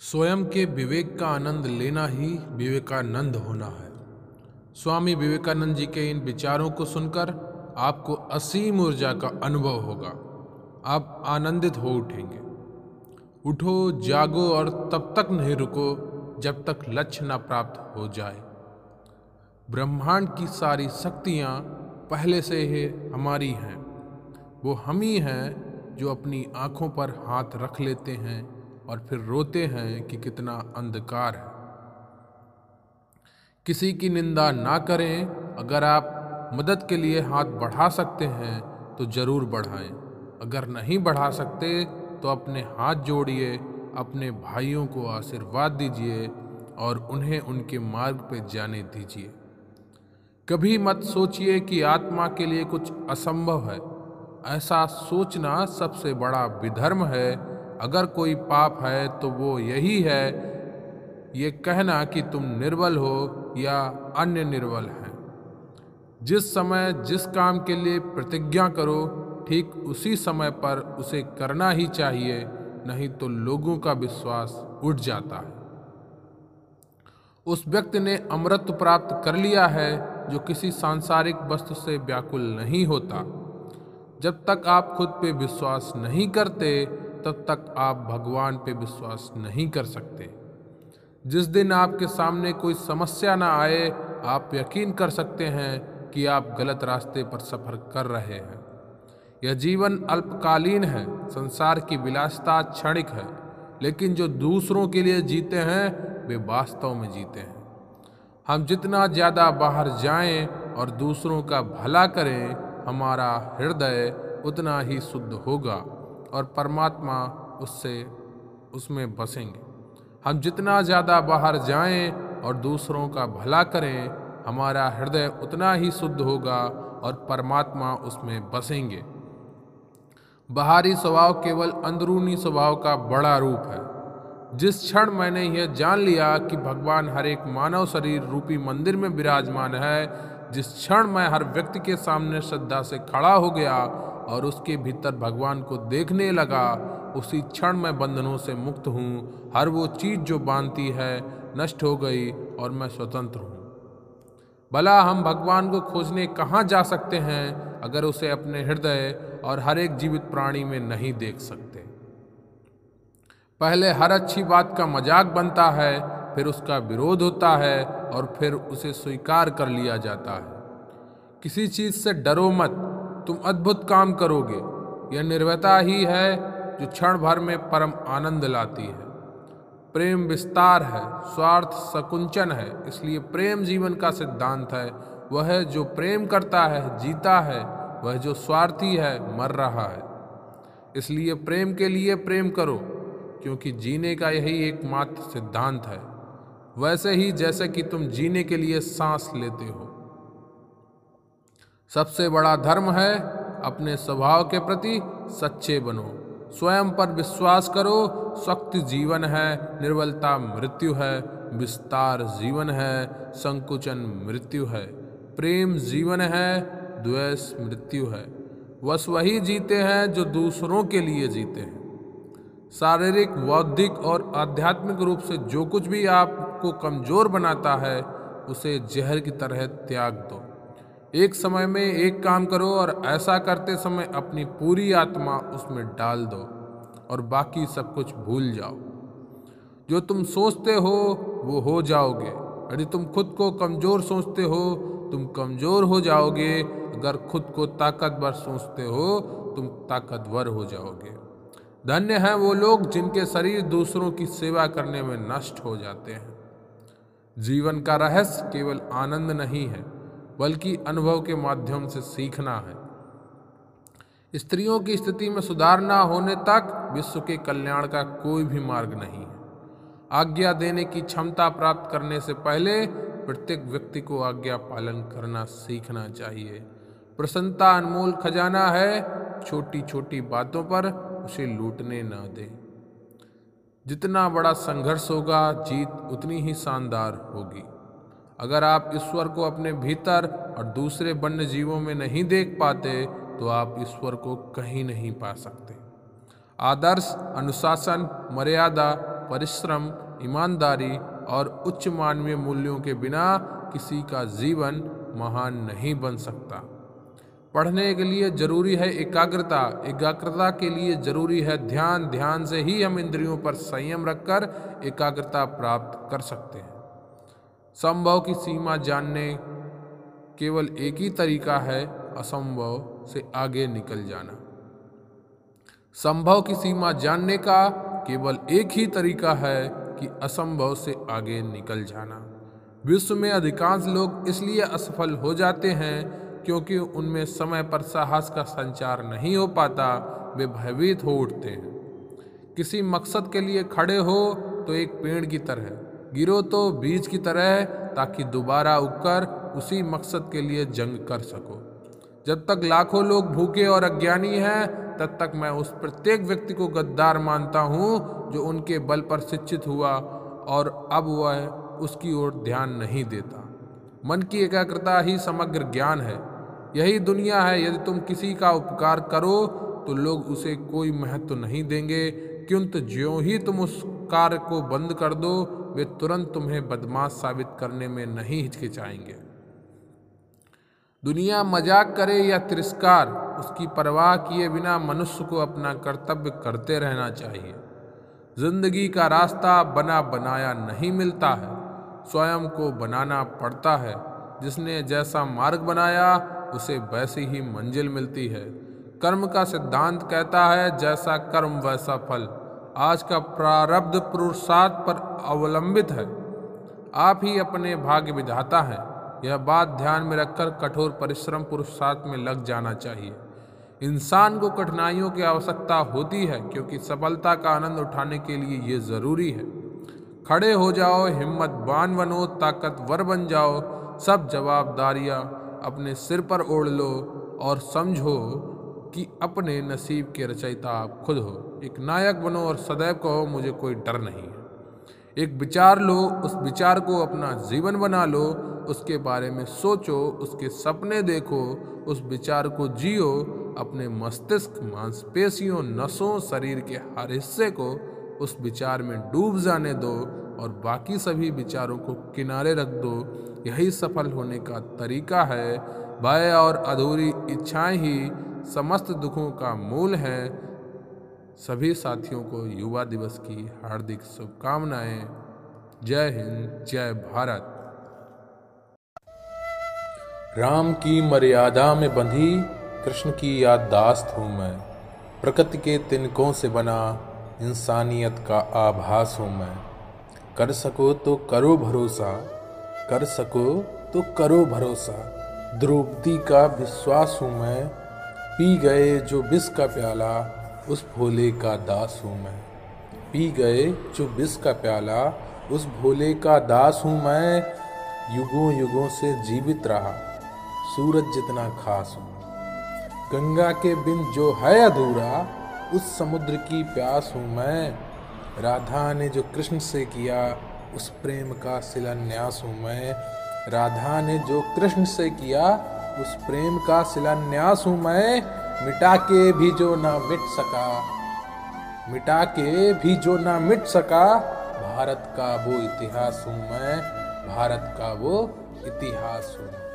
स्वयं के विवेक का आनंद लेना ही विवेकानंद होना है। स्वामी विवेकानंद जी के इन विचारों को सुनकर आपको असीम ऊर्जा का अनुभव होगा। आप आनंदित हो उठेंगे। उठो, जागो और तब तक नहीं रुको जब तक लक्ष्य न प्राप्त हो जाए। ब्रह्मांड की सारी शक्तियाँ पहले से ही हमारी हैं। वो हम ही हैं जो अपनी आँखों पर हाथ रख लेते हैं। और फिर रोते हैं कि कितना अंधकार है। किसी की निंदा ना करें। अगर आप मदद के लिए हाथ बढ़ा सकते हैं तो ज़रूर बढ़ाएँ। अगर नहीं बढ़ा सकते तो अपने हाथ जोड़िए, अपने भाइयों को आशीर्वाद दीजिए और उन्हें उनके मार्ग पर जाने दीजिए। कभी मत सोचिए कि आत्मा के लिए कुछ असंभव है। ऐसा सोचना सबसे बड़ा विधर्म है अगर कोई पाप है तो वो यही है, ये कहना कि तुम निर्बल हो या अन्य निर्बल हैं। जिस समय जिस काम के लिए प्रतिज्ञा करो, ठीक उसी समय पर उसे करना ही चाहिए, नहीं तो लोगों का विश्वास उठ जाता है। उस व्यक्ति ने अमृत प्राप्त कर लिया है, जो किसी सांसारिक वस्तु से व्याकुल नहीं होता। जब तक आप खुद पे विश्वास नहीं करते तब तक आप भगवान पे विश्वास नहीं कर सकते। जिस दिन आपके सामने कोई समस्या ना आए, आप यकीन कर सकते हैं कि आप गलत रास्ते पर सफ़र कर रहे हैं। यह जीवन अल्पकालीन है, संसार की विलासता क्षणिक है, लेकिन जो दूसरों के लिए जीते हैं, वे वास्तव में जीते हैं। हम जितना ज़्यादा बाहर जाएँ और दूसरों का भला करें, हमारा हृदय उतना ही शुद्ध होगा। और परमात्मा उससे, उसमें बसेंगे। हम जितना ज़्यादा बाहर जाएँ और दूसरों का भला करें, हमारा हृदय उतना ही शुद्ध होगा और परमात्मा उसमें बसेंगे। बाहरी स्वभाव केवल अंदरूनी स्वभाव का बड़ा रूप है। जिस क्षण मैंने यह जान लिया कि भगवान हर एक मानव शरीर रूपी मंदिर में विराजमान है, जिस क्षण मैं हर व्यक्ति के सामने श्रद्धा से खड़ा हो गया और उसके भीतर भगवान को देखने लगा, उसी क्षण मैं बंधनों से मुक्त हूँ। हर वो चीज़ जो बांधती है, नष्ट हो गई और मैं स्वतंत्र हूँ। भला हम भगवान को खोजने कहाँ जा सकते हैं, अगर उसे अपने हृदय और हर एक जीवित प्राणी में नहीं देख सकते? पहले हर अच्छी बात का मज़ाक बनता है, फिर उसका विरोध होता है और फिर उसे स्वीकार कर लिया जाता है। किसी चीज़ से डरो मत तुम अद्भुत काम करोगे। यह निर्भयता ही है जो क्षण भर में परम आनंद लाती है। प्रेम विस्तार है, स्वार्थ सकुंचन है, इसलिए प्रेम जीवन का सिद्धांत है। वह जो प्रेम करता है, जीता है, वह जो स्वार्थी है, मर रहा है। इसलिए प्रेम के लिए प्रेम करो, क्योंकि जीने का यही एकमात्र सिद्धांत है। वैसे ही जैसे कि तुम जीने के लिए सांस लेते हो। सबसे बड़ा धर्म है अपने स्वभाव के प्रति सच्चे बनो। स्वयं पर विश्वास करो शक्ति जीवन है, निर्बलता मृत्यु है, विस्तार जीवन है, संकुचन मृत्यु है। प्रेम जीवन है, द्वेष मृत्यु है। बस वही जीते हैं जो दूसरों के लिए जीते हैं। शारीरिक, बौद्धिक और आध्यात्मिक रूप से जो कुछ भी आपको कमज़ोर बनाता है, उसे जहर की तरह त्याग दो। एक समय में एक काम करो और ऐसा करते समय अपनी पूरी आत्मा उसमें डाल दो और बाकी सब कुछ भूल जाओ। जो तुम सोचते हो, वो हो जाओगे। यदि तुम खुद को कमज़ोर सोचते हो, तुम कमज़ोर हो जाओगे। अगर खुद को ताकतवर सोचते हो, तुम ताकतवर हो जाओगे। धन्य हैं वो लोग जिनके शरीर दूसरों की सेवा करने में नष्ट हो जाते हैं। जीवन का रहस्य केवल आनंद नहीं है। बल्कि अनुभव के माध्यम से सीखना है। स्त्रियों की स्थिति में सुधार न होने तक विश्व के कल्याण का कोई भी मार्ग नहीं है। आज्ञा देने की क्षमता प्राप्त करने से पहले प्रत्येक व्यक्ति को आज्ञा पालन करना सीखना चाहिए। प्रसन्नता अनमोल खजाना है छोटी छोटी बातों पर उसे लूटने न दे। जितना बड़ा संघर्ष होगा, जीत उतनी ही शानदार होगी। अगर आप ईश्वर को अपने भीतर और दूसरे वन्य जीवों में नहीं देख पाते तो आप ईश्वर को कहीं नहीं पा सकते। आदर्श, अनुशासन, मर्यादा, परिश्रम, ईमानदारी और उच्च मानवीय मूल्यों के बिना किसी का जीवन महान नहीं बन सकता। पढ़ने के लिए ज़रूरी है एकाग्रता। एकाग्रता के लिए ज़रूरी है ध्यान। ध्यान से ही हम इंद्रियों पर संयम रखकर एकाग्रता प्राप्त कर सकते हैं। संभव की सीमा जानने केवल एक ही तरीका है, असंभव से आगे निकल जाना। संभव की सीमा जानने का केवल एक ही तरीका है कि असंभव से आगे निकल जाना। विश्व में अधिकांश लोग इसलिए असफल हो जाते हैं क्योंकि उनमें समय पर साहस का संचार नहीं हो पाता, वे भयभीत हो उठते हैं। किसी मकसद के लिए खड़े हो तो एक पेड़ की तरह। गिरो तो बीज की तरह ताकि दोबारा उगकर उसी मकसद के लिए जंग कर सको। जब तक लाखों लोग भूखे और अज्ञानी हैं, तब तक मैं उस प्रत्येक व्यक्ति को गद्दार मानता हूँ, जो उनके बल पर शिक्षित हुआ और अब वह उसकी ओर ध्यान नहीं देता। मन की एकाग्रता ही समग्र ज्ञान है। यही दुनिया है, यदि तुम किसी का उपकार करो तो लोग उसे कोई महत्व नहीं देंगे। किंतु ज्यों ही तुम उस कार्य को बंद कर दो वे तुरंत तुम्हें बदमाश साबित करने में नहीं हिचकिचाएँगे। दुनिया मज़ाक करे या तिरस्कार, उसकी परवाह किए बिना मनुष्य को अपना कर्तव्य करते रहना चाहिए। ज़िंदगी का रास्ता बना बनाया नहीं मिलता है, स्वयं को बनाना पड़ता है। जिसने जैसा मार्ग बनाया, उसे वैसी ही मंजिल मिलती है। कर्म का सिद्धांत कहता है, जैसा कर्म वैसा फल। आज का प्रारब्ध पुरुषार्थ पर अवलंबित है। आप ही अपने भाग्य विधाता हैं। यह बात ध्यान में रखकर कठोर परिश्रम पुरुषार्थ में लग जाना चाहिए। इंसान को कठिनाइयों की आवश्यकता होती है, क्योंकि सफलता का आनंद उठाने के लिए ये ज़रूरी है। खड़े हो जाओ हिम्मतवान बनो ताकतवर बन जाओ, सब जवाबदारियाँ अपने सिर पर ओढ़ लो और समझो कि अपने नसीब के रचयिता आप खुद हो। एक नायक बनो और सदैव कहो, मुझे कोई डर नहीं है। एक विचार लो, उस विचार को अपना जीवन बना लो, उसके बारे में सोचो, उसके सपने देखो, उस विचार को जियो, अपने मस्तिष्क, मांसपेशियों, नसों, शरीर के हर हिस्से को उस विचार में डूब जाने दो और बाकी सभी विचारों को किनारे रख दो। यही सफल होने का तरीका है। भय और अधूरी इच्छाएँ ही समस्त दुखों का मूल है। सभी साथियों को युवा दिवस की हार्दिक शुभकामनाएँ। जय हिंद, जय भारत। राम की मर्यादा में बंधी, कृष्ण की याददाश्त हूँ मैं। प्रकृति के तिनकों से बना इंसानियत का आभास हूँ मैं। कर सको तो करो भरोसा, कर सको तो करो भरोसा। द्रौपदी का विश्वास हूँ मैं पी गए जो विष का प्याला, उस भोले का दास हूँ मैं। पी गए जो विष का प्याला, उस भोले का दास हूँ मैं। युगों युगों से जीवित रहा, सूरज जितना खास हूँ। गंगा के बिन जो है अधूरा, उस समुद्र की प्यास हूँ मैं। राधा ने जो कृष्ण से किया, उस प्रेम का शिलान्यास हूँ मैं। राधा ने जो कृष्ण से किया उस प्रेम का शिलान्यास हूँ मैं मिटा के भी जो ना मिट सका। मिटा के भी जो ना मिट सका, भारत का वो इतिहास हूँ मैं, भारत का वो इतिहास हूँ।